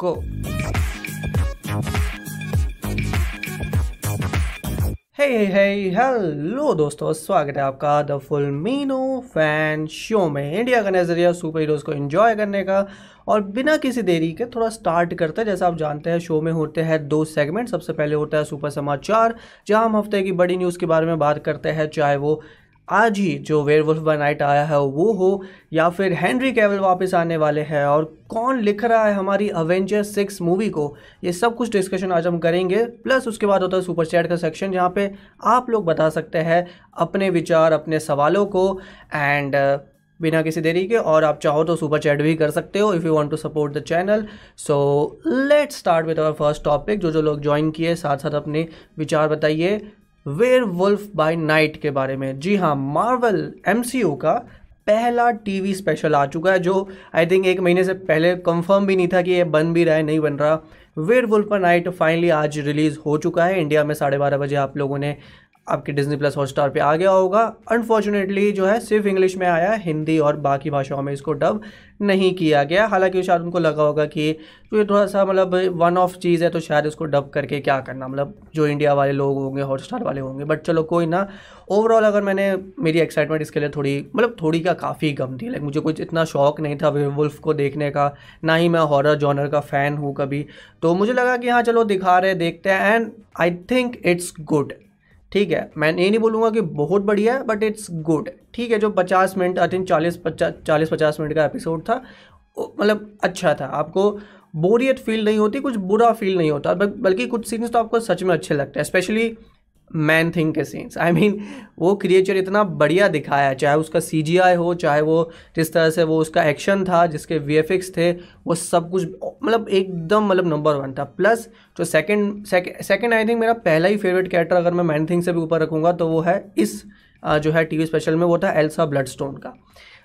go. हे हे hello दोस्तों, स्वागत है आपका द फुल मीनो फ़ैन शो में। इंडिया का नज़रिया सुपर हीरोज़ को एंजॉय करने का और बिना किसी देरी के थोड़ा स्टार्ट करते हैं। जैसा आप जानते हैं शो में होते हैं दो सेगमेंट सबसे पहले होता है सुपर समाचार जहाँ हम हफ़्ते की बड़ी न्यूज़ के बारे में बात करते हैं, चाहे वो आज ही जो वेयर वुल्फ बाय नाइट आया है, वो हो या फिर हेनरी कैवल वापस आने वाले हैं और कौन लिख रहा है हमारी अवेंजर सिक्स मूवी को? ये सब कुछ डिस्कशन आज हम करेंगे प्लस उसके बाद होता है सुपर चैट का सेक्शन जहाँ पे आप लोग बता सकते हैं अपने विचार, अपने सवालों को एंड बिना किसी देरी के, और आप चाहो तो सुपर चैट भी कर सकते हो if you want to support the channel so let's start with our first topic जो जो लोग ज्वाइन किए साथ साथ अपने विचार बताइए। वेयर वुल्फ बाय नाइट के बारे में। जी हाँ मार्वल एम का पहला टीवी स्पेशल आ चुका है, जो आई थिंक एक महीने से पहले कंफर्म भी नहीं था कि ये बन भी रहा है, नहीं बन रहा। Werewolf by Night finally आज रिलीज़ हो चुका है। इंडिया में साढ़े बारह बजे आप लोगों ने आपके डिज्नी प्लस हॉटस्टार पे आ गया होगा। अनफॉर्चुनेटली जो है, सिर्फ़ इंग्लिश में आया हिंदी और बाकी भाषाओं में इसको डब नहीं किया गया। हालाँकि शायद उनको लगा होगा कि तो ये थोड़ा सा मतलब वन ऑफ़ चीज़ है तो शायद इसको डब करके क्या करना। मतलब जो इंडिया वाले लोग होंगे हॉटस्टार वाले होंगे बट चलो कोई ना। ओवरऑल अगर मैंने मेरी एक्साइटमेंट इसके लिए थोड़ी मतलब थोड़ी का काफ़ी कम थी। लाइक मुझे कुछ इतना शौक नहीं था वुल्फ को देखने का, ना ही मैं हॉरर जॉनर का फ़ैन हूँ कभी। तो मुझे लगा कि हाँ चलो दिखा रहे, देखते हैं and I think it's good ठीक है, मैं ये नहीं बोलूँगा कि बहुत बढ़िया है बट इट्स गुड ठीक है, जो पचास मिनट आई थिंक चालीस पचास चालीस पचास मिनट का एपिसोड था मतलब अच्छा था। आपको बोरियत फील नहीं होती, कुछ बुरा फील नहीं होता बल्कि कुछ सीन्स तो आपको सच में अच्छे लगते हैं स्पेशली मैन थिंग के सीन्स आई मीन वो क्रिएचर इतना बढ़िया दिखाया, चाहे उसका सीजीआई हो, चाहे वो जिस तरह से वो उसका एक्शन था, जिसके वी थे, वो सब कुछ मतलब एकदम मतलब नंबर वन था. प्लस जो सेकंड सेकंड आई थिंक मेरा पहला ही फेवरेट कैरेक्टर अगर मैं मैन थिंग से भी ऊपर रखूँगा तो वो है इस जो है टीवी स्पेशल में, वो था एल्सा ब्लड स्टोन का.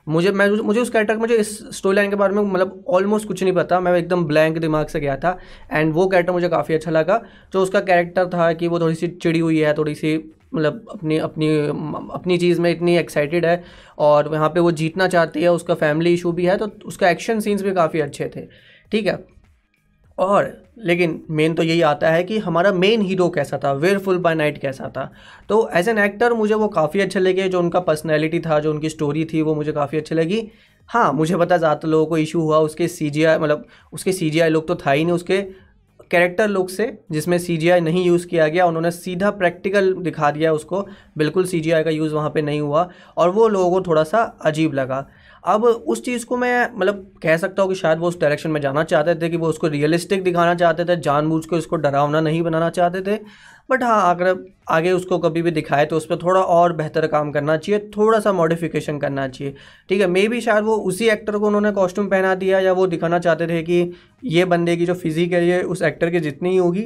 मुझे, मैं, मुझे उस कैरेक्टर मुझे इस स्टोरी लाइन के बारे में मतलब ऑलमोस्ट कुछ नहीं पता। मैं एकदम ब्लैंक दिमाग से गया था। एंड वो कैरेक्टर मुझे काफ़ी अच्छा लगा, जो उसका कैरेक्टर था कि वो थोड़ी सी चिड़ी हुई है, थोड़ी सी मतलब अपनी अपनी अपनी चीज़ में इतनी एक्साइटेड है और यहाँ पे वो जीतना चाहती है, उसका फैमिली इशू भी है तो उसका एक्शन सीन्स भी काफ़ी अच्छे थे। ठीक है? और लेकिन मेन तो यही आता है कि हमारा मेन हीरो कैसा था वेयरफुल बाय नाइट कैसा था। तो एज एन एक्टर मुझे वो काफ़ी अच्छे लगे, जो उनका पर्सनैलिटी था, जो उनकी स्टोरी थी, वो मुझे काफ़ी अच्छी लगी। हाँ मुझे पता ज़्यादा लोगों को इशू हुआ उसके सी जी आई मतलब उसके सी लोग तो था ही नहीं, उसके कैरेक्टर लुक से, जिसमें सी जी आई नहीं यूज़ किया गया, उन्होंने सीधा प्रैक्टिकल दिखा दिया उसको। बिल्कुल सी जी आई का यूज़ वहाँ पे नहीं हुआ, और वो लोगों को थोड़ा सा अजीब लगा। अब उस चीज़ को मैं मतलब कह सकता हूँ कि शायद वो उस डायरेक्शन में जाना चाहते थे कि वो उसको रियलिस्टिक दिखाना चाहते थे जानबूझ के उसको डरावना नहीं बनाना चाहते थे। बट हाँ अगर आगे उसको कभी भी दिखाए तो उस पर थोड़ा और बेहतर काम करना चाहिए थोड़ा सा मॉडिफिकेशन करना चाहिए। ठीक है मे बी शायद वो उसी एक्टर को उन्होंने कॉस्ट्यूम पहना दिया या वो दिखाना चाहते थे कि ये बंदे की जो फिजिक है, ये उस एक्टर की जितनी ही होगी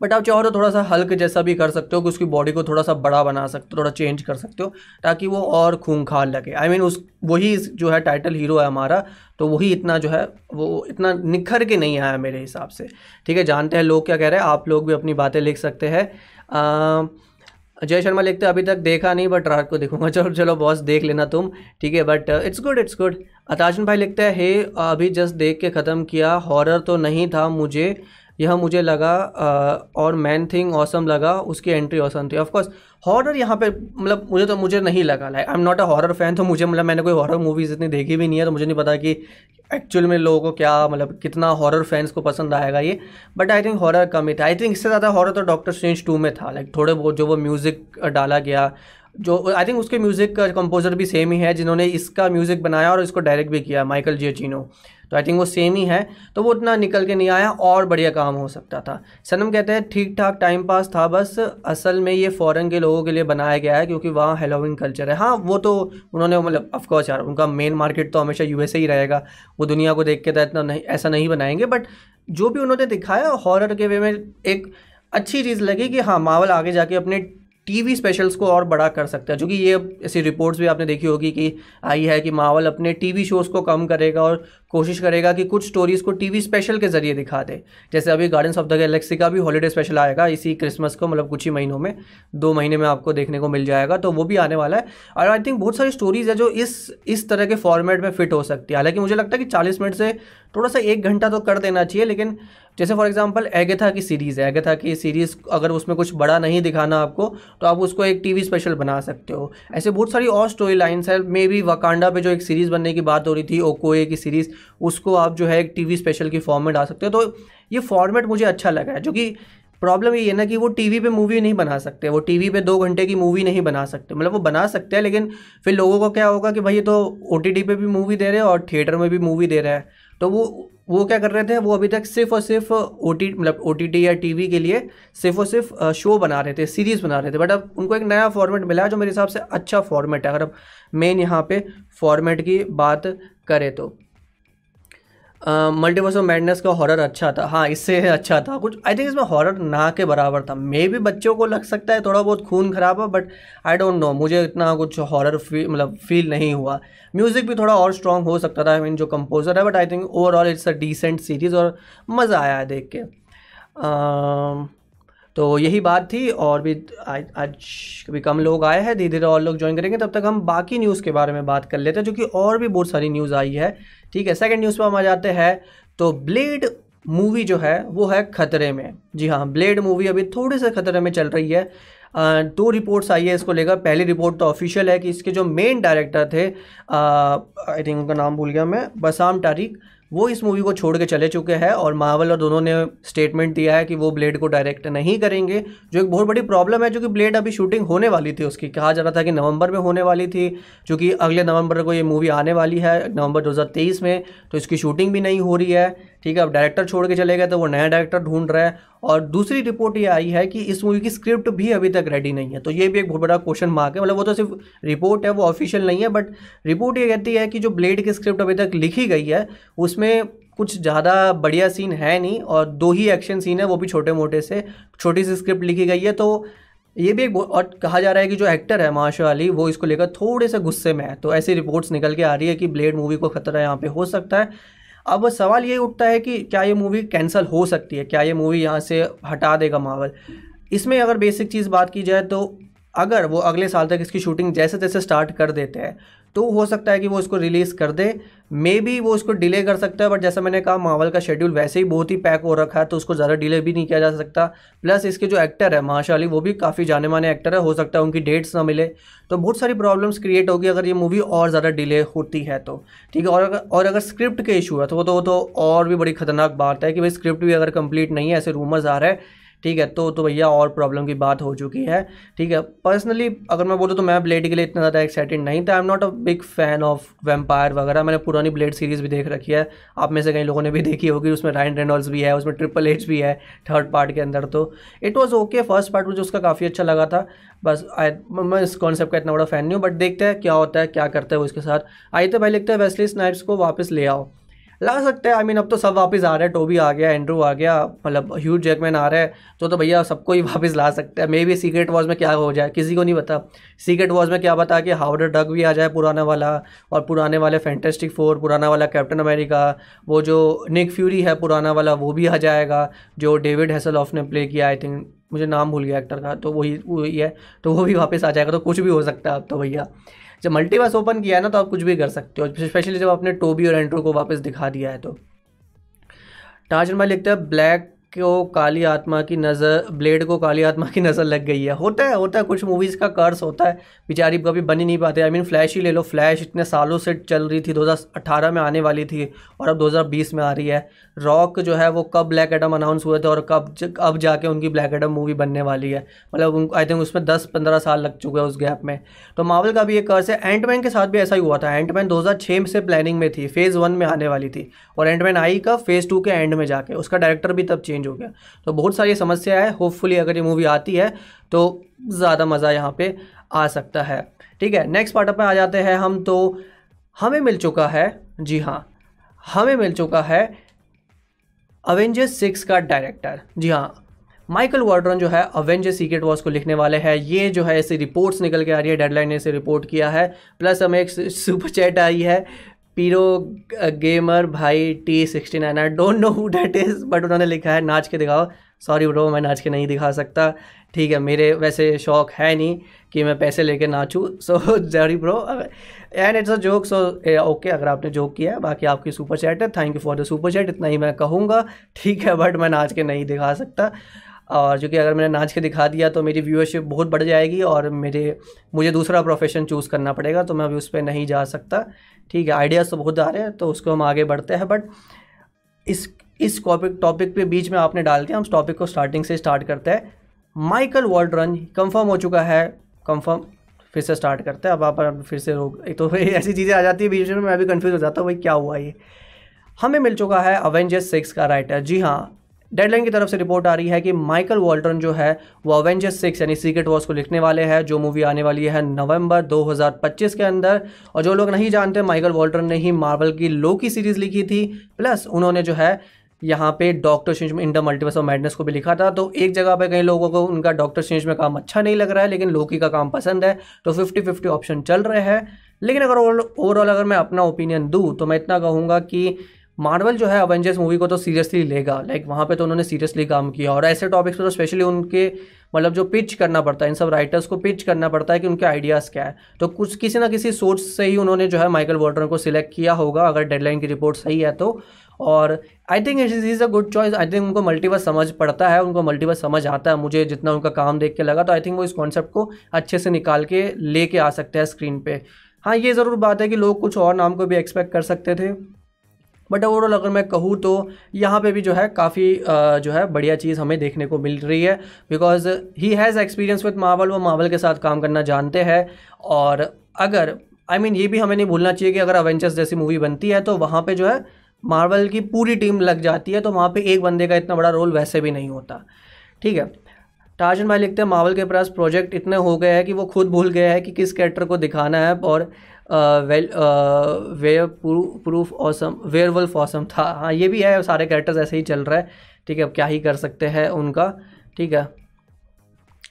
बट आप चाहो तो थोड़ा सा हल्क जैसा भी कर सकते हो कि उसकी बॉडी को थोड़ा सा बड़ा बना सकते हो थोड़ा चेंज कर सकते हो ताकि वो और खूंखार लगे। आई I मीन mean, उस वही जो है टाइटल हीरो है हमारा तो वही इतना जो है वो इतना निखर के नहीं आया मेरे हिसाब से। ठीक है जानते हैं लोग क्या कह रहे हैं आप लोग भी अपनी बातें लिख सकते हैं। जय शर्मा लिखते अभी तक देखा नहीं बट रात को देखूँगा। चलो चलो बॉस देख लेना तुम। ठीक है but it's good it's good अताजन भाई लिखते हैं हे अभी जस्ट देख के ख़त्म किया हॉरर तो नहीं था मुझे यह मुझे लगा और मैन थिंग ऑसम लगा, उसकी एंट्री ऑसम थी। ऑफकोर्स हॉरर यहाँ पे मतलब मुझे तो मुझे नहीं लगा। Like I am not a horror fan तो मुझे मतलब मैंने कोई हॉरर मूवीज़ इतनी देखी भी नहीं है तो मुझे नहीं पता कि एक्चुअल में लोगों को क्या मतलब कितना हॉरर फैंस को पसंद आएगा ये। बट आई थिंक हॉरर कम ही था। आई थिंक इससे ज़्यादा हॉरर तो डॉक्टर स्ट्रेंज टू में था। लाइक थोड़े बहुत जो वो म्यूज़िक डाला गया, जो आई थिंक उसके म्यूज़िक का कंपोज़र भी सेम ही है, जिन्होंने इसका म्यूज़िक बनाया और इसको डायरेक्ट भी किया माइकल जियोचिनो तो आई थिंक वो सेम ही है। तो वो उतना निकल के नहीं आया और बढ़िया काम हो सकता था। सनम कहते हैं ठीक ठाक टाइम पास था बस। असल में ये फ़ॉरन के लोगों के लिए बनाया गया है क्योंकि वहाँ हेलोविन कल्चर है। हाँ वो तो उन्होंने मतलब ऑफकोर्स यार, उनका मेन मार्केट तो हमेशा यूएसए ही रहेगा। वो दुनिया को देख के तो इतना नहीं, ऐसा नहीं बनाएँगे। बट जो भी उन्होंने दिखाया हॉरर के वे में एक अच्छी चीज़ लगी कि हाँ मावल आगे जाके अपने टीवी स्पेशल्स को और बड़ा कर सकता है। क्योंकि ये ऐसी रिपोर्ट्स भी आपने देखी होगी कि आई है कि मावल अपने टीवी शोज़ को कम करेगा और कोशिश करेगा कि कुछ स्टोरीज़ को टीवी स्पेशल के ज़रिए दिखा दे। जैसे अभी गार्डन्स ऑफ़ द गैलेक्सी का भी हॉलीडे स्पेशल आएगा इसी क्रिसमस को मतलब कुछ ही महीनों में, दो महीने में आपको देखने को मिल जाएगा तो वो भी आने वाला है। और आई थिंक बहुत सारी स्टोरीज़ है जो इस इस तरह के फॉर्मेट में फिट हो सकती है। हालाँकि मुझे लगता है कि चालीस मिनट से थोड़ा सा एक घंटा तो कर देना चाहिए, लेकिन जैसे फॉर एग्जांपल एगेथा की सीरीज़ है। एगेथा की सीरीज़ अगर उसमें कुछ बड़ा नहीं दिखाना आपको तो आप उसको एक टीवी स्पेशल बना सकते हो। ऐसे बहुत सारी और स्टोरी लाइन्स है। मे बी वकांडा पे जो एक सीरीज़ बनने की बात हो रही थी ओकोए की सीरीज़ उसको आप जो है एक टीवी स्पेशल की फॉर्म में डाल सकते हो। तो ये फॉर्मेट मुझे अच्छा लगा है, जो कि प्रॉब्लम ये है ना कि वो टीवी पे मूवी नहीं बना सकते। वो टीवी पे दो घंटे की मूवी नहीं बना सकते। मतलब वो बना सकते हैं, लेकिन फिर लोगों को क्या होगा कि भाई ये तो ओ पे भी मूवी दे रहे हैं और थिएटर में भी मूवी दे रहे हैं। तो वो वो क्या कर रहे थे? वो अभी तक सिर्फ़ और सिर्फ़ ओ टी मतलब ओ टी टी या टी वी के लिए सिर्फ़ और सिर्फ़ शो बना रहे थे सीरीज़ बना रहे थे। बट अब उनको एक नया फॉर्मेट मिला है जो मेरे हिसाब से अच्छा फॉर्मेट है। अगर अब मेन यहाँ पे फॉर्मेट की बात करें तो। मल्टीवर्स ऑफ़ मैडनेस का हॉरर अच्छा था। हाँ इससे अच्छा था कुछ। आई थिंक इसमें हॉरर ना के बराबर था। मे भी बच्चों को लग सकता है थोड़ा बहुत खून खराब है बट आई डोंट नो मुझे इतना कुछ हॉरर फील मतलब फील नहीं हुआ। म्यूज़िक भी थोड़ा और स्ट्रॉन्ग हो सकता था आई मीन जो कंपोजर है but I think overall it's a decent series और मज़ा आया है देख के। तो यही बात थी और भी आज आज कभी कम लोग आए हैं धीरे धीरे और लोग ज्वाइन करेंगे। तब तक हम बाकी न्यूज़ के बारे में बात कर लेते हैं, जो कि और भी बहुत सारी न्यूज़ आई है। ठीक है सेकंड न्यूज़ पर हम आ जाते हैं। तो ब्लेड मूवी जो है, वो है खतरे में। जी हाँ ब्लेड मूवी अभी थोड़े से खतरे में चल रही है। दो रिपोर्ट्स आई है इसको लेकर। पहली रिपोर्ट तो ऑफिशियल है कि इसके जो मेन डायरेक्टर थे आई थिंक उनका नाम भूल गया मैं, बसाम तारिक। वो इस मूवी को छोड़ के चले चुके हैं और मावल और दोनों ने स्टेटमेंट दिया है कि वो ब्लेड को डायरेक्ट नहीं करेंगे, जो एक बहुत बड़ी प्रॉब्लम है, जो कि ब्लेड अभी शूटिंग होने वाली थी उसकी। कहा जा रहा था कि नवंबर में होने वाली थी क्योंकि अगले नवंबर को ये मूवी आने वाली है नवंबर 2023 में तो इसकी शूटिंग भी नहीं हो रही है। ठीक है, अब डायरेक्टर छोड़ के चले गए तो वो नया डायरेक्टर ढूंढ रहा है और दूसरी रिपोर्ट ये आई है कि इस मूवी की स्क्रिप्ट भी अभी तक रेडी नहीं है। तो ये भी एक बहुत बड़ा क्वेश्चन मार्क है। मतलब वो तो सिर्फ़ रिपोर्ट है, वो ऑफिशियल नहीं है बट रिपोर्ट ये कहती है कि जो ब्लेड की स्क्रिप्ट अभी तक लिखी गई है, उसमें कुछ ज़्यादा बढ़िया सीन है नहीं और दो ही एक्शन सीन है, वो भी छोटे मोटे से। छोटी सी स्क्रिप्ट लिखी गई है तो ये भी एक और कहा जा रहा है कि जो एक्टर है माशा अली वो इसको लेकर थोड़े से गुस्से में है। तो ऐसी रिपोर्ट्स निकल के आ रही है कि ब्लेड मूवी को खतरा यहाँ पे हो सकता है। अब सवाल ये उठता है कि क्या ये मूवी कैंसिल हो सकती है? क्या ये मूवी यहाँ से हटा देगा मावल इसमें अगर बेसिक चीज़ बात की जाए तो अगर वो अगले साल तक इसकी शूटिंग जैसे तैसे स्टार्ट कर देते हैं तो हो सकता है कि वो इसको रिलीज़ कर दे। मे बी वो उसको डिले कर सकता है बट जैसा मैंने कहा मावल का शेड्यूल वैसे ही बहुत ही पैक हो रखा है तो उसको ज़्यादा डिले भी नहीं किया जा सकता। प्लस इसके जो एक्टर है माशा अली वो भी काफ़ी जाने माने एक्टर है, हो सकता है उनकी डेट्स ना मिले। तो बहुत सारी प्रॉब्लम्स क्रिएट होगी अगर ये मूवी और ज़्यादा डिले होती है तो। ठीक है, और अगर और अगर स्क्रिप्ट के इशू है तो वो तो तो और भी बड़ी खतरनाक बात है कि भाई स्क्रिप्ट भी अगर कंप्लीट नहीं है, ऐसे रूमर्स आ रहे हैं ठीक है तो तो भैया और प्रॉब्लम की बात हो चुकी है, ठीक है। पर्सनली अगर मैं बोलूँ तो मैं ब्लेड के लिए इतना ज़्यादा एक्साइटेड नहीं था। I am not a big fan of vampire वगैरह। मैंने पुरानी ब्लेड सीरीज़ भी देख रखी है। आप में से कई लोगों ने भी देखी होगी। उसमें राइन रेनॉल्ड्स भी है, उसमें ट्रिपल एच भी है थर्ड पार्ट के अंदर। तो it was okay first part मुझे उसका काफ़ी अच्छा लगा था। बस आई मैं इस कॉन्सेप्ट का इतना बड़ा फ़ैन नहीं हूँ बट देखते हैं क्या होता है, क्या करता है वो इसके साथ। आई तो भाई, लिखते हैं वेस्ली स्नाइप्स को वापस ले आओ। ला सकते हैं आई मीन अब तो सब वापस आ रहे हैं, टोबी आ गया, एंड्रू आ गया मतलब ह्यूज जैकमैन आ रहे हैं तो तो भैया सबको ही वापस ला सकते हैं। मे बी सीक्रेट वॉज़ में क्या हो जाए, किसी को नहीं पता। सीक्रेट वॉज़ में क्या पता कि हाउडर डग भी आ जाए पुराना वाला, और पुराने वाले फैंटेस्टिक फोर पुराना वाला कैप्टन अमेरिका वो जो निक फ्यूरी है पुराना वाला, वो भी आ जाएगा, जो डेविड हैसल ऑफ़ ने प्ले किया आई थिंक मुझे नाम भूल गया एक्टर का तो वही वही है तो वो भी वापस आ जाएगा तो कुछ भी हो सकता है अब तो भैया। जब मल्टीवर्स ओपन किया है ना तो आप कुछ भी कर सकते हो। स्पेशली जब आपने टोबी और एंड्रो को वापस दिखा दिया है तो। टार्जन भाई लिखते हैं ब्लैक को काली आत्मा की नज़र, ब्लेड को काली आत्मा की नज़र लग गई है। होता है होता है, कुछ मूवीज़ का कर्स होता है। बेचारी कभी बन ही नहीं पाते। आई मीन फ्लैश ही ले लो। फ्लैश इतने सालों से चल रही थी 2018 में आने वाली थी और अब 2020 में आ रही है। रॉक जो है, वो कब ब्लैक एडम अनाउंस हुए थे और कब अब जाके उनकी ब्लैक एडम मूवी बनने वाली है। मतलब आई थिंक उसमें दस पंद्रह साल लग चुके हैं उस गैप में। तो मावल का भी एक कर्स है। एंटमैन के साथ भी ऐसा ही हुआ था। एंटमैन दो से प्लानिंग में थी। फ़ेज़ वन में आने वाली थी। और एंटमैन आई का फ़ेज़ टू के एंड में जाके। उसका डायरेक्टर भी तब चेंज हो गया। तो बहुत सारी समस्या है। होपफुली अगर ये मूवी आती है तो ज़्यादा मज़ा यहाँ पे आ सकता है। ठीक है नेक्स्ट पार्ट पे आ जाते हैं हम। तो हमें मिल चुका है, जी हाँ हमें मिल चुका है अवेंजर्स सिक्स का डायरेक्टर जी हाँ माइकल वार्ड्रन जो है अवेंजर सीक्रेट वॉर्स को लिखने वाले हैं। ये जो है, ऐसी रिपोर्ट्स निकल के आ रही है डेडलाइन ने इसे रिपोर्ट किया है। प्लस हमें एक सुपर चैट आई है पीरो गेमर भाई T sixty nine I don't know who that is but उन्होंने लिखा है, नाच के दिखाओ। सॉरी ब्रो मैं नाच के नहीं दिखा सकता। ठीक है, मेरे वैसे शौक है नहीं कि मैं पैसे लेके नाचूँ। So sorry bro and it's a joke so okay अगर आपने जोक किया है, बाकी आपकी सुपर चैट है। Thank you for the super chat इतना ही मैं कहूँगा। ठीक है बट मैं नाच के नहीं दिखा सकता। और जो कि अगर मैंने नाच के दिखा दिया तो मेरी व्यूअरशिप बहुत बढ़ जाएगी और मेरे, मुझे दूसरा प्रोफेशन चूज़ करना पड़ेगा तो मैं अभी उस पर नहीं जा सकता। ठीक है आइडियाज़ तो बहुत आ रहे हैं तो उसको हम आगे बढ़ते हैं बट इस इस टॉपिक टॉपिक पे बीच में आपने डाल दिया, हम टॉपिक को स्टार्टिंग से स्टार्ट करते हैं। माइकल वॉल्ड्रन कंफर्म हो चुका है कंफर्म फिर से स्टार्ट करते हैं। अब आप फिर से रोक तो ऐसी चीज़ें आ जाती है बीच में, मैं भी कन्फ्यूज़ हो जाता हूँ, भाई क्या हुआ ये? हमें मिल चुका है अवेंजर्स सिक्स का राइटर जी हाँ डेडलाइन की तरफ़ से रिपोर्ट आ रही है कि माइकल वॉल्टन जो है, वो अवेंजर्स सिक्स यानी सीक्रेट वॉर्स को लिखने वाले हैं, जो मूवी आने वाली है नवंबर 2025 के अंदर। और जो लोग नहीं जानते माइकल वॉल्टन ने ही मार्वल की लो की सीरीज़ लिखी थी प्लस उन्होंने जो है, यहाँ पे Doctor Strange in the Multiverse of Madness को भी लिखा था। तो एक जगह पे कई लोगों को उनका डॉक्टर स्ट्रेंज में काम अच्छा नहीं लग रहा है, लेकिन लोकी का काम पसंद है तो फिफ्टी फिफ्टी ऑप्शन चल रहे हैं। लेकिन अगर ओवरऑल अगर मैं अपना ओपिनियन दूँ तो मैं इतना कहूँगा कि मार्वल जो है अवेंजर्स मूवी को तो सीरियसली लेगा। लाइक like, वहाँ पे तो उन्होंने सीरियसली काम किया। और ऐसे टॉपिक्स पर तो स्पेशली उनके मतलब जो पिच करना पड़ता है इन सब राइटर्स को पिच करना पड़ता है कि उनके आइडियाज़ क्या है। तो कुछ किसी ना किसी सोर्स से ही उन्होंने जो है माइकल वॉल्टर को सिलेक्ट किया होगा अगर डेडलाइन की रिपोर्ट सही है तो। और I think it is a good choice I think उनको मल्टीवर्स समझ पड़ता है उनको मल्टीवर्स समझ आता है। मुझे जितना उनका काम देख के लगा तो आई थिंक वो इस कॉन्सेप्ट को अच्छे से निकाल के लेके आ सकते हैं स्क्रीन पे। हाँ ये ज़रूर बात है कि लोग कुछ और नाम को भी एक्सपेक्ट कर सकते थे। बट ओवरऑल अगर मैं कहूँ तो यहाँ पे भी जो है काफ़ी जो है बढ़िया चीज़ हमें देखने को मिल रही है। Because he has experience with Marvel वो मावल के साथ काम करना जानते हैं। और अगर आई I मीन mean, ये भी हमें नहीं भूलना चाहिए कि अगर अवेंचर्स जैसी मूवी बनती है तो वहाँ पे जो है मार्वल की पूरी टीम लग जाती है तो वहाँ पे एक बंदे का इतना बड़ा रोल वैसे भी नहीं होता। ठीक है? टार्जन भाई लिखते हैं मावल के पास प्रोजेक्ट इतने हो गए हैं कि वो खुद भूल गए हैं कि किस कैरेक्टर को दिखाना है। और well werewolf awesome werewolf awesome था। हाँ ये भी है सारे कैरेक्टर्स ऐसे ही चल रहा है। ठीक है, अब क्या ही कर सकते हैं उनका। ठीक है।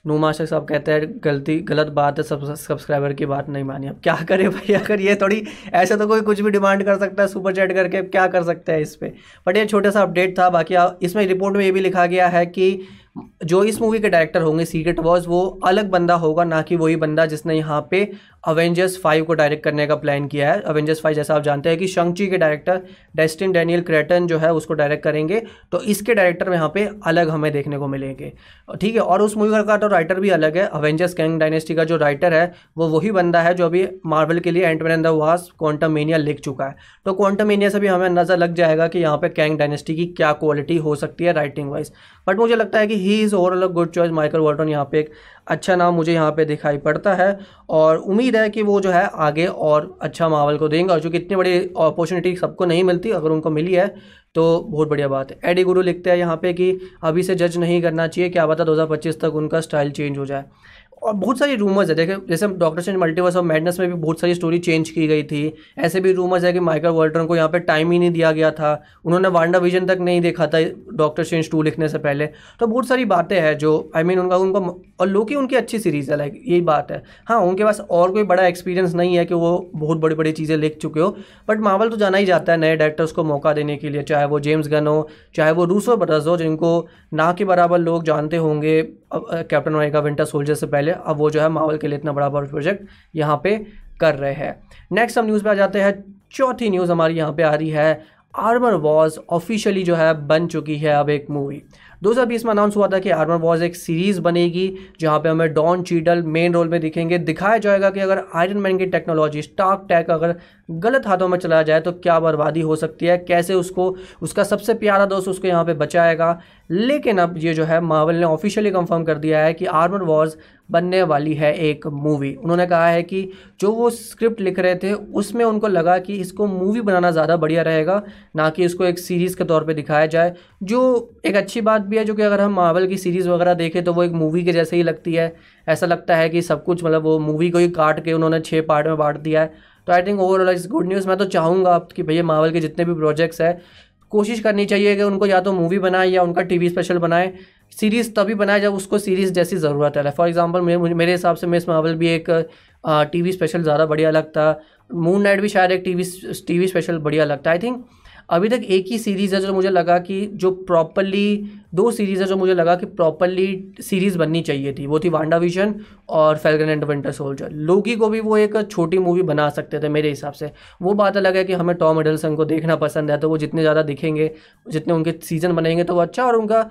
नुमाशक साहब कहते हैं, गलती, गलत बात है, सब सब्सक्राइबर की बात नहीं मानी। अब क्या करें भाई, अगर ये थोड़ी, ऐसे तो कोई कुछ भी डिमांड कर सकता है सुपर चैट करके, अब क्या कर सकते हैं इस पर बट ये छोटा सा अपडेट था, बाकी इसमें रिपोर्ट में ये भी लिखा गया है कि जो इस मूवी के डायरेक्टर होंगे सीक्रेट वॉज़ वो अलग बंदा होगा, ना कि वही बंदा जिसने यहाँ पे अवेंजर्स फाइव को डायरेक्ट करने का प्लान किया है। अवेंजर्स फाइव जैसा आप जानते हैं कि शंक्ची के डायरेक्टर डेस्टिन डैनियल क्रेटन जो है उसको डायरेक्ट करेंगे। तो इसके डायरेक्टर यहाँ पे अलग हमें देखने को मिलेंगे। ठीक है, और उस मूवी का तो राइटर भी अलग है। अवेंजर्स कैंग डायनेस्टी का जो राइटर है, वो वही बंदा है जो अभी मार्वल के लिए Ant Man the Wasp Quantumania लिख चुका है। तो क्वांटम मेनिया से भी हमें अंदाज़ा लग जाएगा कि यहाँ पर कैंग डायनेस्टी की क्या क्वालिटी हो सकती है राइटिंग वाइज बट मुझे लगता है कि he is overall good choice Michael Walton यहाँ पे एक अच्छा नाम मुझे यहाँ पे दिखाई पड़ता है और उम्मीद है कि वो जो है आगे और अच्छा मावल को देंगे और चूँकि इतनी बड़ी अपॉर्चुनिटी सबको नहीं मिलती, अगर उनको मिली है तो बहुत बढ़िया बात है। एडी गुरु लिखते हैं यहाँ पे कि अभी से जज नहीं करना चाहिए, क्या पता 2025 तक उनका स्टाइल चेंज हो जाए। और बहुत सारी रूमर्स है। देखे जैसे Doctor Strange Multiverse of Madness में भी बहुत सारी स्टोरी चेंज की गई थी। ऐसे भी रूमर्स है कि माइकल वॉल्टन को यहाँ पे टाइम ही नहीं दिया गया था। उन्होंने वांडा विजन तक नहीं देखा था डॉक्टर स्ट्रेंज टू लिखने से पहले। तो बहुत सारी बातें हैं जो आई I मीन mean, उनका उनका और लोकी उनकी अच्छी सीरीज़ है लाइक यही बात है। हाँ उनके पास और कोई बड़ा एक्सपीरियंस नहीं है कि वो बहुत बड़ी बड़ी चीज़ें लिख चुके हो। बट मावल तो जाना ही जाता है नए डायरेक्टर्स को मौका देने के लिए चाहे वो जेम्स गन हो चाहे वो रूसो ब्रदर्स हो जिनको ना के बराबर लोग जानते होंगे कैप्टन अमेरिका विंटर सोल्जर से पहले। अब वो जो है माहौल के लिए इतना बड़ा बड़ा प्रोजेक्ट यहाँ पे कर रहे हैं। नेक्स्ट हम न्यूज़ पे आ जाते हैं। चौथी न्यूज़ हमारी यहाँ पे आ रही है। आर्मर वॉज़ ऑफिशियली जो है बन चुकी है अब एक मूवी 2020 में अनाउंस हुआ था कि आर्मर वॉज़ एक सीरीज़ बनेगी, जहाँ पे हमें डॉन चीडल मेन रोल में दिखेंगे। दिखाया जाएगा कि अगर आयरन मैन की टेक्नोलॉजी स्टाक टैक अगर गलत हाथों में चला जाए तो क्या बर्बादी हो सकती है? कैसे उसको, उसका सबसे प्यारा दोस्त उसको यहाँ पे बचाएगा? लेकिन अब ये जो है मावल ने ऑफिशियली कंफर्म कर दिया है कि आर्मर वॉर्स बनने वाली है एक मूवी उन्होंने कहा है कि जो वो स्क्रिप्ट लिख रहे थे, उसमें उनको लगा कि इसको मूवी बनाना ज़्यादा बढ़िया रहेगा, ना कि इसको एक सीरीज़ के तौर पे दिखाया जाए। जो एक अच्छी बात भी है, जो कि अगर हम मावल की सीरीज़ वगैरह देखें तो वो एक मूवी के जैसे ही लगती है। ऐसा लगता है कि सब कुछ मतलब वो मूवी को ही काट के उन्होंने छः पार्ट में बांट दिया है। तो I think overall is good news मैं तो चाहूँगा आप कि भैया मावल के जितने भी प्रोजेक्ट्स हैं, कोशिश करनी चाहिए कि उनको या तो मूवी बनाए या उनका टीवी स्पेशल बनाए। सीरीज़ तभी बनाए जब उसको सीरीज़ जैसी ज़रूरत है। फॉर एग्जांपल मेरे हिसाब से मिस मावल भी एक टीवी स्पेशल ज़्यादा बढ़िया लगता। मून नाइट भी शायद एक टीवी टीवी स्पेशल बढ़िया लगता। आई थिंक अभी तक एक ही सीरीज़ है जो मुझे लगा कि जो प्रॉपरली दो सीरीज़ है जो मुझे लगा कि प्रॉपरली सीरीज़ बननी चाहिए थी। वो थी वांडा विजन और Falcon and Winter Soldier Loki को भी वो एक छोटी मूवी बना सकते थे मेरे हिसाब से। वो बात अलग है कि हमें टॉम एडलसन को देखना पसंद है तो वो जितने ज़्यादा दिखेंगे, जितने उनके सीज़न बनेंगे तो वो अच्छा और उनका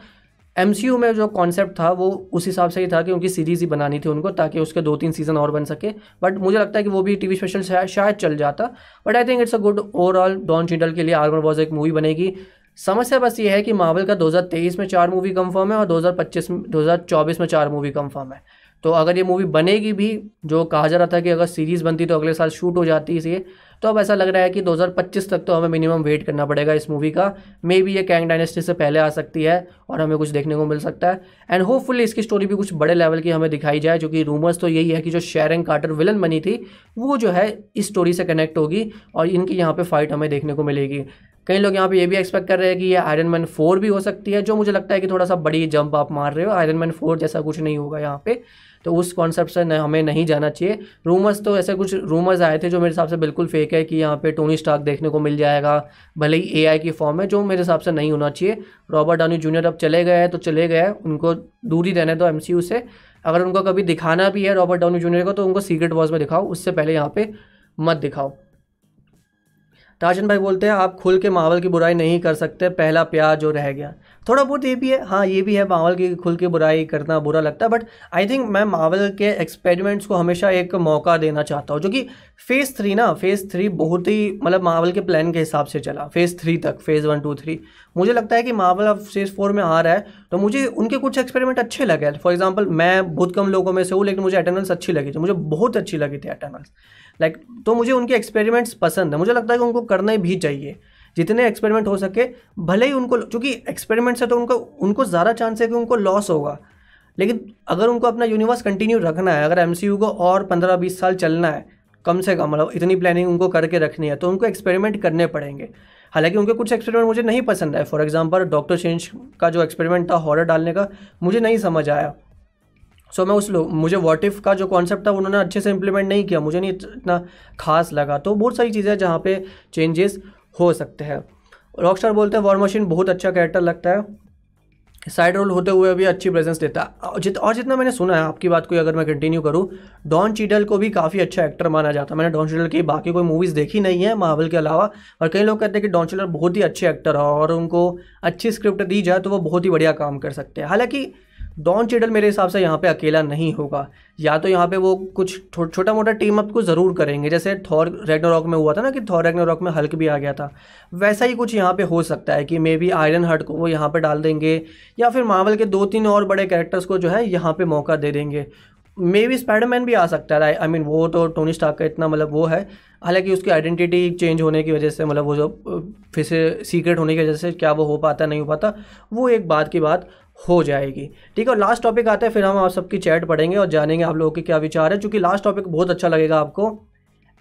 एम में जो कॉन्सेप्ट था, वो उस हिसाब से ही था कि उनकी सीरीज़ ही बनानी थी उनको, ताकि उसके दो तीन सीज़न और बन सके। बट मुझे लगता है कि वो भी टीवी स्पेशल शायद चल जाता। But I think it's a good overall Don Cheadle के लिए आर्मर वॉज़ एक मूवी बनेगी। समस्या बस ये है कि मार्वल का 2023 में चार मूवी कंफर्म है और 2025 में 2024 में चार मूवी कंफर्म है। तो अगर ये मूवी बनेगी भी, जो कहा जा रहा था कि अगर सीरीज़ बनती तो अगले साल शूट हो जाती इसे तो अब ऐसा लग रहा है कि 2025 तक तो हमें मिनिमम वेट करना पड़ेगा इस मूवी का। मे बी ये कैंग डायनेस्टी से पहले आ सकती है और हमें कुछ देखने को मिल सकता है। एंड होपफुली इसकी स्टोरी भी कुछ बड़े लेवल की हमें दिखाई जाए, जो कि रूमर्स तो यही है कि जो शेरिंग कार्टर विलन बनी थी, वो जो है इस स्टोरी से कनेक्ट होगी और इनकी यहाँ पर फाइट हमें देखने को मिलेगी। कई लोग यहाँ पे ये भी एक्सपेक्ट कर रहे हैं कि ये आयरन मैन फोर भी हो सकती है, जो मुझे लगता है कि थोड़ा सा बड़ी जंप आप मार रहे हो। आयरन मैन फोर जैसा कुछ नहीं होगा यहाँ पे। तो उस कॉन्सेप्ट से हमें नहीं जाना चाहिए। रूमर्स तो ऐसे कुछ रूमर्स आए थे जो मेरे हिसाब से बिल्कुल फेक है कि यहाँ पे टोनी स्टाक देखने को मिल जाएगा, भले ही एआई की फॉर्म है, जो मेरे हिसाब से नहीं होना चाहिए। रॉबर्ट डानी जूनियर अब चले गए हैं तो चले गए उनको दूरी रहने दो एमसीयू से। अगर उनको कभी दिखाना भी है रॉबर्ट डाउनी जूनियर को तो उनको सीक्रेट वॉर्स में दिखाओ, उससे पहले यहाँ पर मत दिखाओ। राजन भाई बोलते हैं, आप खुल के मावल की बुराई नहीं कर सकते, पहला प्यार जो रह गया। थोड़ा बहुत ये भी है हाँ ये भी है, मावल की खुल के बुराई करना बुरा लगता है बट आई थिंक मैं मावल के एक्सपेरिमेंट्स को हमेशा एक मौका देना चाहता हूँ, जो कि फ़ेज़ थ्री ना फ़ेज़ थ्री बहुत ही मतलब मावल के प्लान के हिसाब से चला फ़ेज़ थ्री तक फ़ेज़ वन टू थ्री मुझे लगता है कि मावल अब फ़ेज़ फोर में आ रहा है तो मुझे उनके कुछ एक्सपेरिमेंट अच्छे लगे। फॉर एग्ज़ाम्पल मैं बहुत कम लोगों में से हूँ, लेकिन मुझे अटेंडेंस अच्छी लगी थी, मुझे बहुत अच्छी लगी थी अटेंडेंस लाइक तो मुझे उनके एक्सपेरिमेंट्स पसंद है। मुझे लगता है कि उनको करना भी चाहिए। जितने एक्सपेरिमेंट हो सके, भले ही उनको, क्योंकि एक्सपेरिमेंट से तो उनको उनको ज़्यादा चांस है कि उनको लॉस होगा। लेकिन अगर उनको अपना यूनिवर्स कंटिन्यू रखना है, अगर एमसीयू को और पंद्रह बीस साल चलना है, कम से कम मतलब इतनी प्लानिंग उनको करके रखनी है तो उनको एक्सपेरिमेंट करने पड़ेंगे। हालाँकि उनके कुछ एक्सपेरिमेंट मुझे नहीं पसंद आए। फॉर एग्जांपल डॉक्टर चेंज का जो एक्सपेरिमेंट था हॉरर डालने का, मुझे नहीं समझ आया। सो so, मैं उस लोग मुझे वॉटिफ का जो कॉन्सेप्ट था उन्होंने अच्छे से इम्प्लीमेंट नहीं किया। मुझे नहीं इतना खास लगा। तो बहुत सारी चीज़ें जहाँ पे चेंजेस हो सकते हैं। रॉक स्टार बोलते हैं वॉर मशीन बहुत अच्छा कैरेक्टर लगता है। साइड रोल होते हुए भी अच्छी प्रेजेंस देता है। जित और जितना मैंने सुना है आपकी बात को अगर मैं कंटिन्यू करूँ डॉन चीडल को भी काफ़ी अच्छा एक्टर माना जाता है। मैंने डॉन चीडल की बाकी कोई मूवीज़ देखी नहीं है माहवल के अलावा और कई लोग कहते हैं कि डॉन चीडल बहुत ही अच्छे एक्टर है और उनको अच्छी स्क्रिप्ट दी जाए तो वो बहुत ही बढ़िया काम कर सकते हैं। हालाँकि डॉन चिडल मेरे हिसाब से यहाँ पे अकेला नहीं होगा। या तो यहाँ पे वो कुछ छोटा मोटा टीम अप को ज़रूर करेंगे। जैसे थॉर रॉक में हुआ था ना कि थॉर रॉक में हल्क भी आ गया था। वैसा ही कुछ यहाँ पे हो सकता है कि मे बी आयरन हर्ट को वो यहाँ पे डाल देंगे या फिर मावल के दो तीन और बड़े कैरेक्टर्स को जो है यहाँ पे मौका दे देंगे। मे बी स्पाइडरमैन भी आ सकता है। आई मीन वो तो टोनी स्टार्क का इतना मतलब वो है। हालाँकि उसकी आइडेंटिटी चेंज होने की वजह से मतलब वो जो फिर से सीक्रेट होने की वजह से क्या वो हो पाता, नहीं हो पाता, वो एक बात की बात। हो जाएगी। ठीक है, और लास्ट टॉपिक आता है, फिर हम आप सबकी चैट पढ़ेंगे और जानेंगे आप लोगों के क्या विचार है, क्योंकि लास्ट टॉपिक बहुत अच्छा लगेगा आपको।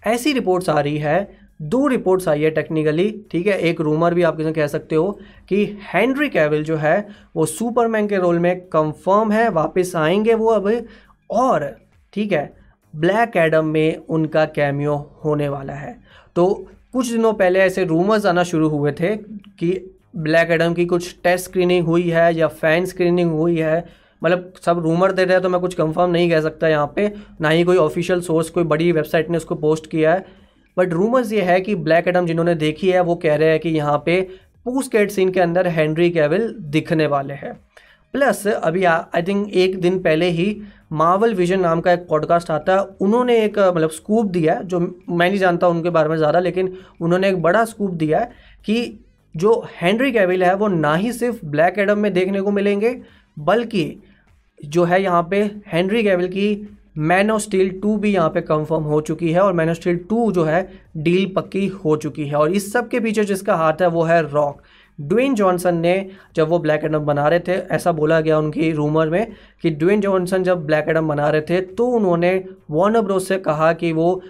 ऐसी रिपोर्ट्स आ रही है, दो रिपोर्ट्स आई है टेक्निकली ठीक है, एक रूमर भी आप किसी कह सकते हो कि हैंनरी कैविल जो है, वो सुपरमैन के रोल में कंफर्म है, वापस आएँगे वो अब, और, ठीक है ब्लैक एडम में उनका कैमियो होने वाला है। तो कुछ दिनों पहले ऐसे रूमर्स आना शुरू हुए थे कि ब्लैक एडम की कुछ टेस्ट स्क्रीनिंग हुई है या फ़ैन स्क्रीनिंग हुई है? मतलब सब रूमर दे रहे हैं तो मैं कुछ कंफर्म नहीं कह सकता यहाँ पे। ना ही कोई ऑफिशियल सोर्स कोई बड़ी वेबसाइट ने उसको पोस्ट किया है। बट रूमर्स ये है कि ब्लैक एडम जिन्होंने देखी है, वो कह रहे हैं कि यहाँ पे पोस्ट कैट सीन के अंदर हेनरी कैविल दिखने वाले हैं। प्लस अभी आई थिंक एक दिन पहले ही मावल विजन नाम का एक पॉडकास्ट आता है। उन्होंने एक मतलब स्कूप दिया है, जो मैं नहीं जानता उनके बारे में ज़्यादा, लेकिन उन्होंने एक बड़ा स्कूप दिया है कि जो हेनरी कैविल है, वो ना ही सिर्फ़ ब्लैक एडम में देखने को मिलेंगे, बल्कि जो है यहाँ पे हेनरी कैविल की मैन ऑफ़ स्टील टू भी यहाँ पे कंफर्म हो चुकी है और मैन ऑफ़ स्टील टू जो है डील पक्की हो चुकी है। और इस सब के पीछे जिसका हाथ है वो है रॉक। ड्वेन जॉनसन ने जब वो ब्लैक एडम बना रहे थे, ऐसा बोला गया उनकी रूमर में कि ड्वेन जॉनसन जब ब्लैक एडम बना रहे थे तो उन्होंने वॉर्नर ब्रोस से कहा कि वो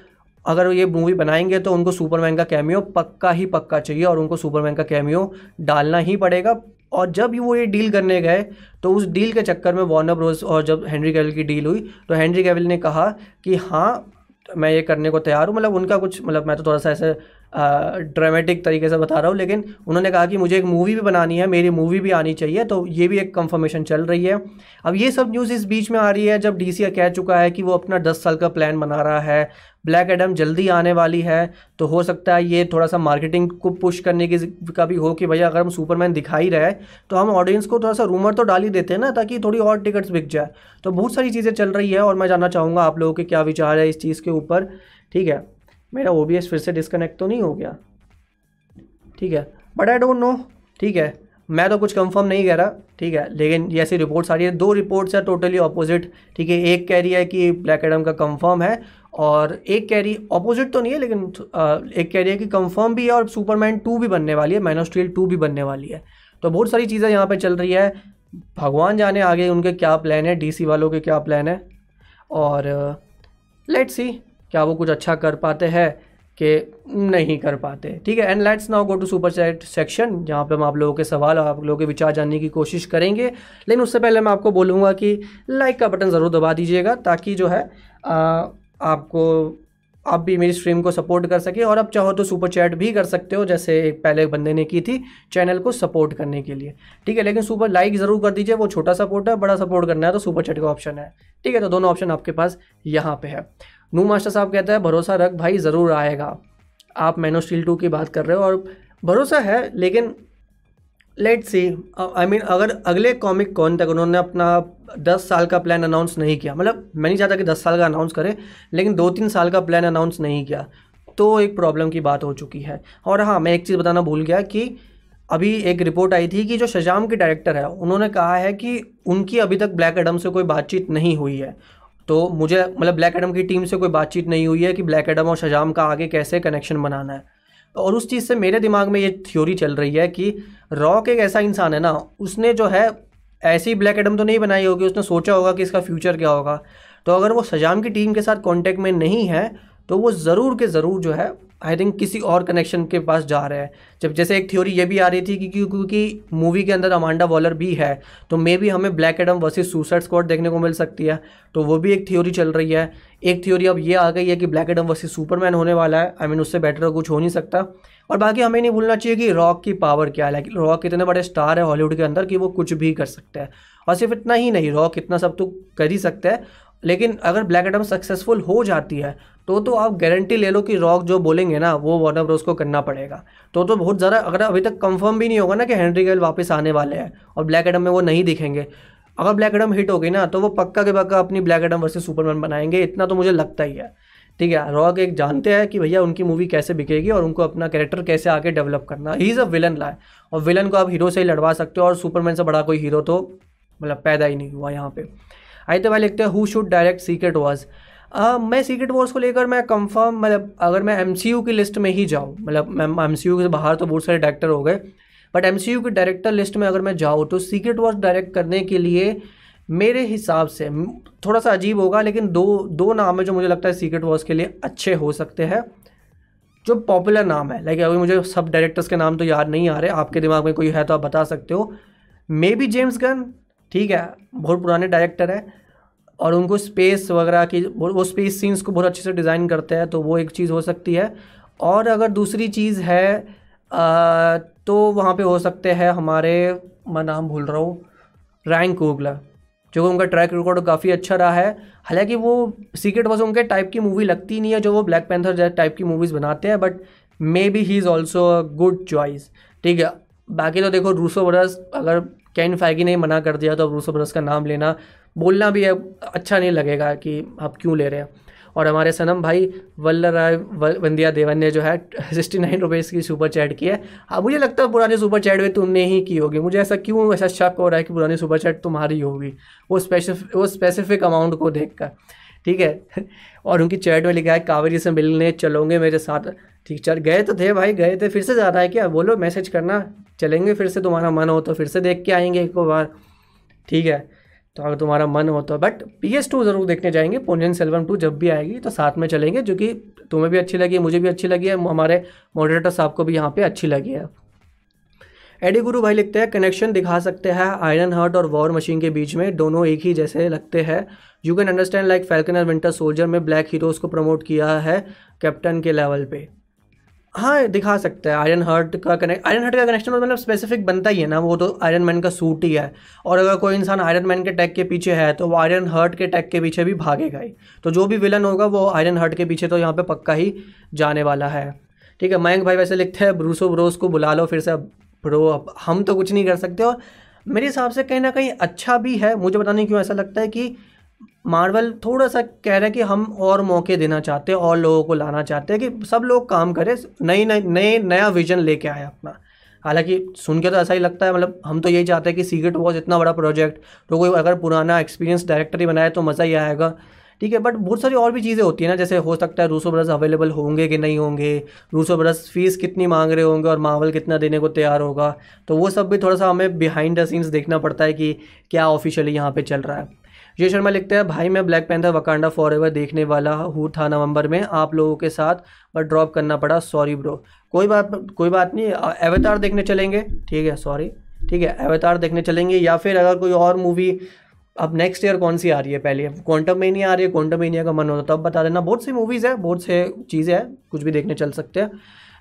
अगर ये मूवी बनाएँगे तो उनको सुपरमैन का कैमियो पक्का ही पक्का चाहिए और उनको सुपरमैन का कैमियो डालना ही पड़ेगा। और जब वो ये डील करने गए तो उस डील के चक्कर में वार्नर ब्रोस और जब हेनरी कैविल की डील हुई तो हेनरी कैविल ने कहा कि हाँ मैं ये करने को तैयार हूँ। मतलब उनका कुछ मतलब मैं तो थोड़ा सा ऐसे ड्रामेटिक तरीके से बता रहा हूँ, लेकिन उन्होंने कहा कि मुझे एक मूवी भी बनानी है, मेरी मूवी भी आनी चाहिए तो ये भी एक कंफर्मेशन चल रही है। अब ये सब न्यूज़ इस बीच में आ रही है, जब डी कह चुका है कि वो अपना दस साल का प्लान बना रहा है ब्लैक एडम जल्दी आने वाली है तो हो सकता है ये थोड़ा सा मार्केटिंग को पुश करने की का भी हो कि भैया अगर हम सुपरमैन दिखाई रहे तो हम ऑडियंस को थोड़ा सा रूमर तो डाल ही देते हैं ना, ताकि थोड़ी और टिकट्स बिक जाए। तो बहुत सारी चीज़ें चल रही है और मैं जानना चाहूँगा आप लोगों के क्या विचार है इस चीज़ के ऊपर। ठीक है? मेरा OBS फिर से डिस्कनेक्ट तो नहीं हो गया। ठीक है? बट आई डोंट नो ठीक है? मैं तो कुछ कंफर्म नहीं कह रहा, ठीक है? लेकिन ये ऐसी रिपोर्ट्स आ रही है। दो रिपोर्ट्स है टोटली अपोजिट ठीक है? एक कह रही है कि ब्लैक एडम का कंफर्म है और एक कह रही अपोजिट तो नहीं है, लेकिन एक कह रही है कि कंफर्म भी है और सुपरमैन टू भी बनने वाली है मैन ऑफ़ स्टील टू भी बनने वाली है। तो बहुत सारी चीज़ें यहाँ पर चल रही है। भगवान जाने आगे उनके क्या प्लान है डीसी वालों के क्या प्लान है? और लेट सी क्या वो कुछ अच्छा कर पाते हैं। कि नहीं कर पाते। ठीक है and let's now go to super chat section जहाँ पे हम आप लोगों के सवाल और आप लोगों के विचार जानने की कोशिश करेंगे। लेकिन उससे पहले मैं आपको बोलूँगा कि लाइक का बटन ज़रूर दबा दीजिएगा ताकि जो है आ, आपको आप भी मेरी स्ट्रीम को सपोर्ट कर सके और आप चाहो तो सुपर चैट भी कर सकते हो जैसे एक पहले बंदे ने की थी चैनल को सपोर्ट करने के लिए। ठीक है लेकिन सुपर लाइक ज़रूर कर दीजिए वो छोटा सपोर्ट है बड़ा सपोर्ट करना है तो सुपर चैट का ऑप्शन है। ठीक है तो दोनों ऑप्शन आपके पास यहाँ पे है। नू मास्टर साहब कहता है, भरोसा रख भाई, ज़रूर आएगा। आप मैनो स्टील टू की बात कर रहे हो और भरोसा है, लेकिन लेट सी आई मीन अगर अगले कॉमिक कौन तक उन्होंने अपना दस साल का प्लान अनाउंस नहीं किया मतलब मैं नहीं चाहता कि दस साल का अनाउंस करें, लेकिन दो तीन साल का प्लान अनाउंस नहीं किया तो एक प्रॉब्लम की बात हो चुकी है। और हाँ मैं एक चीज़ बताना भूल गया कि अभी एक रिपोर्ट आई थी कि जो शजाम के डायरेक्टर है, उन्होंने कहा है कि उनकी अभी तक ब्लैक एडम से कोई बातचीत नहीं हुई है। तो मुझे मतलब ब्लैक एडम की टीम से कोई बातचीत नहीं हुई है कि ब्लैक एडम और शजाम का आगे कैसे कनेक्शन बनाना है। और उस चीज़ से मेरे दिमाग में ये थ्योरी चल रही है कि रॉक एक ऐसा इंसान है ना, उसने जो है, ऐसी ब्लैक एडम तो नहीं बनाई होगी, उसने सोचा होगा कि इसका फ्यूचर क्या होगा। तो अगर वो सजाम की टीम के साथ कॉन्टेक्ट में नहीं है तो वो ज़रूर के ज़रूर जो है आई थिंक किसी और कनेक्शन के पास जा रहे हैं। जब जैसे एक थ्योरी ये भी आ रही थी कि क्योंकि मूवी के अंदर अमांडा वॉलर भी है तो मे भी हमें Black Adam versus Suicide Squad देखने को मिल सकती है। तो वो भी एक थ्योरी चल रही है। एक थ्योरी अब ये आ गई है कि ब्लैक एडम वर्सेस सुपरमैन होने वाला है। आई I मीन उससे बेटर कुछ हो नहीं सकता। और बाकी हमें नहीं भूलना चाहिए कि रॉक की पावर क्या है। रॉक इतने बड़े स्टार है हॉलीवुड के अंदर कि वो कुछ भी कर सकते हैं। और सिर्फ़ इतना ही नहीं रॉक इतना सब तो कर ही सकते हैं। लेकिन अगर ब्लैक एडम सक्सेसफुल हो जाती है तो तो आप गारंटी ले लो कि रॉक जो बोलेंगे ना, वो वार्नर ब्रोस को करना पड़ेगा। तो तो बहुत ज़्यादा, अगर अभी तक कंफर्म भी नहीं होगा ना कि हेनरी गेल वापस आने वाले हैं और ब्लैक एडम में वो नहीं दिखेंगे। अगर ब्लैक एडम हिट हो गई ना तो वो पक्का के पक्का अपनी ब्लैक एडम वर्सेस सुपरमैन बनाएँगे, इतना तो मुझे लगता ही है। ठीक है रॉक एक जानते हैं कि भैया उनकी मूवी कैसे बिकेगी और उनको अपना कैरेक्टर कैसे आगे डेवलप करना। ही इज़ अ विलन लाए। और विलन को आप हीरो से ही लड़वा सकते हो और सुपरमैन से बड़ा कोई हीरो तो मतलब पैदा ही नहीं हुआ यहाँ पे। आई तो भाई लिखते हैं who should direct Secret Wars मैं सीक्रेट वॉर्स को लेकर मैं कंफर्म मतलब अगर मैं एमसीयू की लिस्ट में ही जाऊँ मतलब मैं एम के बाहर तो बहुत सारे डायरेक्टर हो गए बट एम की डायरेक्टर लिस्ट में अगर मैं जाऊँ तो सीक्रेट वॉर्स डायरेक्ट करने के लिए मेरे हिसाब से थोड़ा सा अजीब होगा, लेकिन दो दो नाम है जो मुझे लगता है सीक्रेट वॉर्स के लिए अच्छे हो सकते हैं, जो पॉपुलर नाम है। लाइक अभी मुझे सब डायरेक्टर्स के नाम तो याद नहीं आ रहे, आपके दिमाग में कोई है तो आप बता सकते हो। मे बी जेम्स गन ठीक है बहुत पुराने डायरेक्टर हैं और उनको स्पेस वगैरह की वो स्पेस सीन्स को बहुत अच्छे से डिज़ाइन करते हैं तो वो एक चीज़ हो सकती है। और अगर दूसरी चीज़ है आ, तो वहाँ पे हो सकते हैं हमारे मैं नाम भूल रहा हूँ रैंक कोगला जो उनका ट्रैक रिकॉर्ड काफ़ी अच्छा रहा है। हालाँकि वो सीक्रेट वॉज़ उनके टाइप की मूवी लगती नहीं है जो वो ब्लैक पैंथर टाइप की मूवीज़ बनाते हैं but maybe he is also a good choice ठीक है बाकी तो देखो रूसो ब्रदर्स अगर कैन फैगी ने मना कर दिया तो अब रूसो ब्रदर्स का नाम लेना बोलना भी अच्छा नहीं लगेगा कि आप क्यों ले रहे हैं। और हमारे सनम भाई वल्ल राय वंदिया देवन ने जो है सिक्सटी नाइन रुपीज़ की सुपर चैट की है। हाँ मुझे लगता है पुरानी सुपर चैट में तुमने ही की होगी। मुझे ऐसा क्यों ऐसा शक हो रहा है कि पुरानी सुपर चैट तुम्हारी होगी? वो स्पेसिफिक वो स्पेसिफिक अमाउंट को देख कर ठीक है? और उनकी चैट में लिखा है, कावेरी से मिलने चलोगे मेरे साथ। ठीक, चल, गए तो थे भाई, गए थे, फिर से ज़्यादा है क्या बोलो मैसेज करना। चलेंगे फिर से, तुम्हारा मन हो तो फिर से देख के आएँगे एक बार। ठीक है? तो अगर तुम्हारा मन हो तो बट पी एस टू ज़रूर देखने जाएँगे पोनियन सेल्वन टू जब भी आएगी तो साथ में चलेंगे, जो कि तुम्हें भी अच्छी लगी, मुझे भी अच्छी लगी है, हमारे मॉडरेटर साहब को भी यहाँ पे अच्छी लगी है। एडी गुरु भाई लिखते हैं कनेक्शन दिखा सकते हैं आयरन हार्ट और वॉर मशीन के बीच में, दोनों एक ही जैसे लगते हैं। You can understand like Falcon और विंटर सोल्जर में ब्लैक हीरोज़ को प्रमोट किया है कैप्टन के लेवल पे। हाँ दिखा सकते हैं। आयरन हर्ट का कनेक्ट आयरन हर्ट का कनेक्शन मतलब स्पेसिफिक बनता ही है ना, वो तो आयरन मैन का सूट ही है। और अगर कोई इंसान आयरन मैन के टैग के पीछे है तो वो आयरन हर्ट के टैग के पीछे भी भागेगा ही। तो जो भी विलन होगा, वो आयरन हर्ट के पीछे तो यहाँ पे पक्का ही जाने वाला है। ठीक है, मयंक भाई वैसे लिखते हैं ब्रूसो ब्रोस को बुला लो फिर से। ब्रो अब हम तो कुछ नहीं कर सकते और मेरे हिसाब से कहीं ना कहीं अच्छा भी है। मुझे पता नहीं क्यों ऐसा लगता है कि मार्वल थोड़ा सा कह रहा है कि हम और मौके देना चाहते हैं, और लोगों को लाना चाहते हैं कि सब लोग काम करें, नई नई नए नया विजन लेके आए अपना। हालाँकि सुन के तो ऐसा ही लगता है मतलब हम तो यही चाहते हैं कि सीक्रेट वॉज़ इतना बड़ा प्रोजेक्ट तो कोई अगर पुराना एक्सपीरियंस डायरेक्टर ही बनाए तो मज़ा ही आएगा। ठीक है बट बहुत सारी और भी चीज़ें होती है ना, जैसे हो सकता है रूसो ब्रदर्स अवेलेबल होंगे कि नहीं होंगे रूसो ब्रदर्स फ़ीस कितनी मांग रहे होंगे और मावल कितना देने को तैयार होगा तो वो सब भी थोड़ा सा हमें बिहाइंड द सीन्स देखना पड़ता है कि क्या ऑफिशियली यहाँ पे चल रहा है। ये शर्मा लिखते हैं, भाई, मैं Black Panther Wakanda forever देखने वाला हूँ था नवंबर में। आप लोगों के साथ बट ड्रॉप करना पड़ा। सॉरी ब्रो कोई बात कोई बात नहीं। अवतार देखने चलेंगे। ठीक है सॉरी ठीक है अवतार देखने चलेंगे या फिर अगर कोई और मूवी अब नेक्स्ट ईयर कौन सी आ रही है पहले? क्वांटम मेनिया आ रही है। क्वांटम मेनिया का मन होता है, तब बता देना। बहुत सी मूवीज़ है, बहुत से चीज़ें हैं, कुछ भी देखने चल सकते हैं।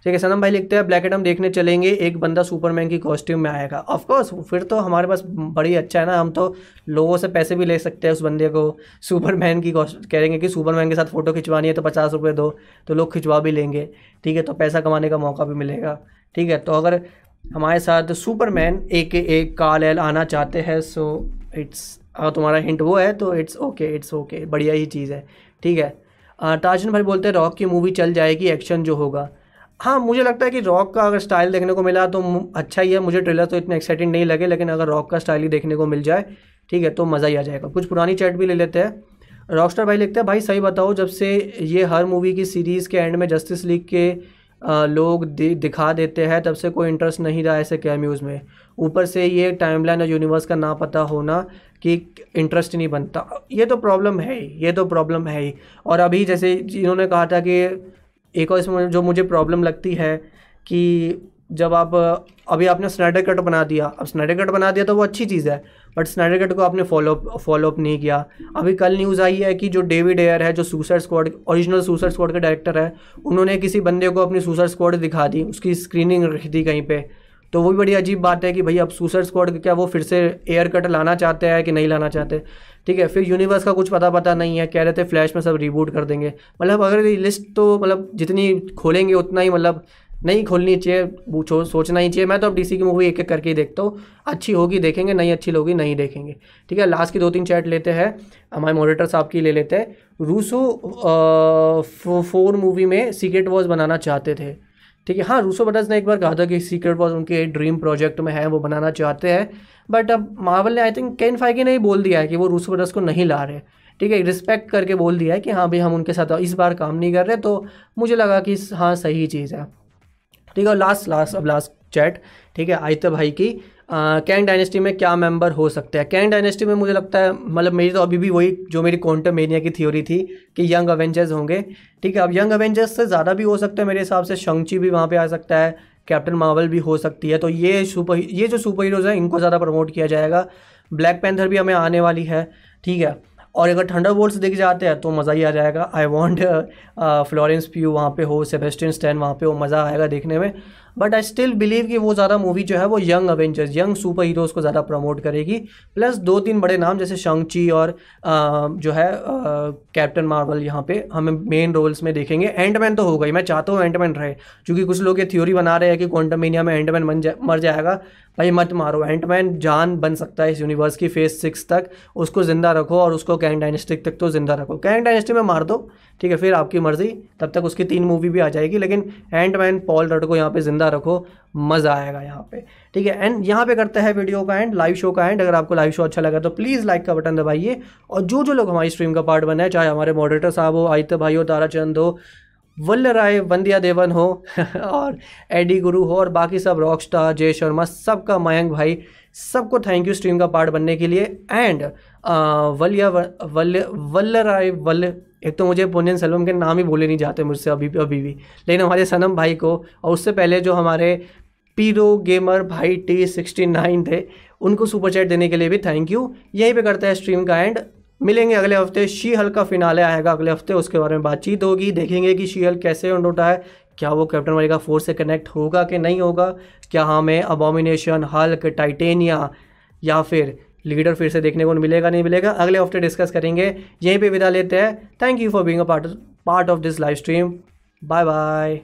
ठीक है, सनम भाई लिखते हैं, ब्लैक एडम देखने चलेंगे, एक बंदा सुपरमैन की कॉस्ट्यूम में आएगा। ऑफकोर्स फिर तो हमारे पास बड़ी अच्छा है ना, हम तो लोगों से पैसे भी ले सकते हैं उस बंदे को, सुपरमैन की कहेंगे कि सुपरमैन के साथ फ़ोटो खिंचवानी है तो पचास रुपये दो तो लोग खिंचवा भी लेंगे, ठीक है तो पैसा कमाने का मौका भी मिलेगा, ठीक है तो अगर हमारे साथ सुपरमैन एक एक काल एल आना चाहते हैं सो इट्स अगर तुम्हारा हिंट वो है तो इट्स ओके इट्स ओके बढ़िया ही चीज़ है, ठीक है। ताजन भाई बोलते हैं, रॉक की मूवी चल जाएगी एक्शन जो होगा। हाँ मुझे लगता है कि रॉक का अगर स्टाइल देखने को मिला तो अच्छा ही है। मुझे ट्रेलर तो इतने एक्साइटिंग नहीं लगे, लेकिन अगर रॉक का स्टाइल ही देखने को मिल जाए, ठीक है तो मज़ा ही आ जाएगा। कुछ पुरानी चैट भी ले लेते हैं। रॉकस्टार भाई लिखते हैं, भाई, सही बताओ, जब से ये हर मूवी की सीरीज़ के एंड में जस्टिस लीग के लोग दिखा देते हैं, तब से कोई इंटरेस्ट नहीं रहा ऐसे कैम्यूज़ में। ऊपर से ये टाइमलाइन और यूनिवर्स का ना पता होना कि इंटरेस्ट नहीं बनता। ये तो प्रॉब्लम है ही, ये तो प्रॉब्लम है ही। और अभी जैसे इन्होंने कहा था कि एक और इसमें जो मुझे प्रॉब्लम लगती है कि जब आप, अभी आपने स्नैडर कट बना दिया, अब स्नैडर कट बना दिया तो वो अच्छी चीज़ है बट स्नैडर कट को आपने फॉलो फॉलो अप नहीं किया। अभी कल न्यूज़ आई है कि जो डेविड एयर है, जो Suicide Squad original Suicide Squad के डायरेक्टर है, उन्होंने किसी बंदे को अपनी सुसाइड स्क्वाड दिखा दी, उसकी स्क्रीनिंग रख दी कहीं पर तो वो भी बड़ी अजीब बात है कि भाई अब सुसाइड स्क्वाड क्या वो फिर से एयर कट लाना चाहते हैं कि नहीं लाना चाहते? ठीक है, फिर यूनिवर्स का कुछ पता पता नहीं है, कह रहे थे फ्लैश में सब रिबूट कर देंगे। मतलब अगर ये लिस्ट तो मतलब जितनी खोलेंगे उतना ही मतलब नहीं खोलनी चाहिए सोचना ही चाहिए। मैं तो अब डीसी की मूवी एक एक करके ही देखता हूँ। अच्छी होगी देखेंगे, नहीं अच्छी होगी नहीं देखेंगे। ठीक है लास्ट की दो तीन चैट लेते हैं। हमारे मॉडिटर साहब की ले लेते हैं। रूसो फोर मूवी में सीक्रेट वॉज़ बनाना चाहते थे। ठीक है हाँ रूसो ब्रदर्स ने एक बार कहा था कि सीक्रेट वॉज़ उनके ड्रीम प्रोजेक्ट में है, वो बनाना चाहते हैं बट अब मावल ने आई थिंक केन फाइगी ने ही बोल दिया है कि वो रूसो ब्रदर्स को नहीं ला रहे ठीक है रिस्पेक्ट करके बोल दिया है कि हाँ भाई, हम उनके साथ इस बार काम नहीं कर रहे तो मुझे लगा कि हाँ सही चीज़ है। ठीक है लास्ट लास्ट अब लास्ट चैट ठीक है आयता भाई की कैंग डायनेस्टी में क्या मेंबर हो सकते हैं? कैंग डायनेस्टी में मुझे लगता है मतलब मेरी तो अभी भी वही, जो मेरी क्वांटम मेनिया की थ्योरी थी कि यंग अवेंजर्स होंगे, ठीक है? अब यंग अवेंजर्स से ज़्यादा भी हो सकते हैं, मेरे हिसाब से शंची भी वहाँ पे आ सकता है, कैप्टन मार्वल भी हो सकती है। तो ये सुपर, ये जो सुपर हीरोज़ हैं, इनको ज़्यादा प्रमोट किया जाएगा। ब्लैक पैंथर भी हमें आने वाली है, ठीक है? और अगर थंडर बोल्ट दिख जाते हैं तो मज़ा ही आ जाएगा। आई वॉन्ट फ्लोरेंस प्यू वहाँ पे हो सेबेस्टिन स्टैन वहाँ पे हो, मज़ा आएगा देखने में। बट आई स्टिल बिलीव कि वो ज़्यादा मूवी जो है वो young Avengers young super heroes को ज़्यादा प्रमोट करेगी। प्लस दो तीन बड़े नाम जैसे शंगची और आ, जो है कैप्टन मार्वल यहाँ पे हमें मेन रोल्स में देखेंगे। एंडमैन तो हो गई। मैं चाहता हूँ एंडमैन रहे क्योंकि कुछ लोग ये थ्योरी बना रहे हैं कि क्वांटम मीनिया में एंडमैन जा, मर जाएगा। भाई मत मारो। एंटमैन जान बन सकता है इस यूनिवर्स की फ़ेज़ सिक्स तक। उसको ज़िंदा रखो और उसको कैंग डायनेस्टिक तक तो ज़िंदा रखो। कैंग डायनेस्टी में मार दो, ठीक है? फिर आपकी मर्ज़ी, तब तक उसकी तीन मूवी भी आ जाएगी, लेकिन एंटमैन पॉल रड को यहाँ पे ज़िंदा रखो, मज़ा आएगा यहाँ पे, ठीक है? एंड यहाँ पे करते हैं वीडियो का एंड लाइव शो का एंड अगर आपको लाइव शो अच्छा लगा तो प्लीज़ लाइक का बटन दबाइए। और जो जो लोग हमारी स्ट्रीम का पार्ट बने, चाहे हमारे मॉडरेटर साहब हो, आदित्य भाई हो, ताराचंद हो वल्ल राय वंदिया देवन हो और एडी गुरु हो और बाकी सब रॉक स्टार जय शर्मा, सबका मयंक भाई, सबको थैंक यू स्ट्रीम का पार्ट बनने के लिए। एंड वलिया वल्य वल्ल राय वल्ल, एक तो मुझे पुनियन सलम के नाम ही बोले नहीं जाते मुझसे अभी अभी भी। लेकिन हमारे सनम भाई को और उससे पहले जो हमारे पीरो गेमर भाई टी सिक्सटी नाइन थे, उनको सुपर चैट देने के लिए भी थैंक यू यहीं पे करते हैं स्ट्रीम का एंड मिलेंगे अगले हफ़्ते। शी हल का फिनाले आएगा अगले हफ़्ते, उसके बारे में बातचीत होगी, देखेंगे कि शी हल कैसे उंड उठा है, क्या वो कैप्टन अमेरिका फोर्स से कनेक्ट होगा कि नहीं होगा, क्या हमें अबोमिनेशन हल्क टाइटेनिया या फिर लीडर फिर से देखने को मिलेगा, नहीं मिलेगा, अगले हफ़्ते डिस्कस करेंगे। यहीं पे विदा लेते हैं। Thank you for being a part part of this live stream bye bye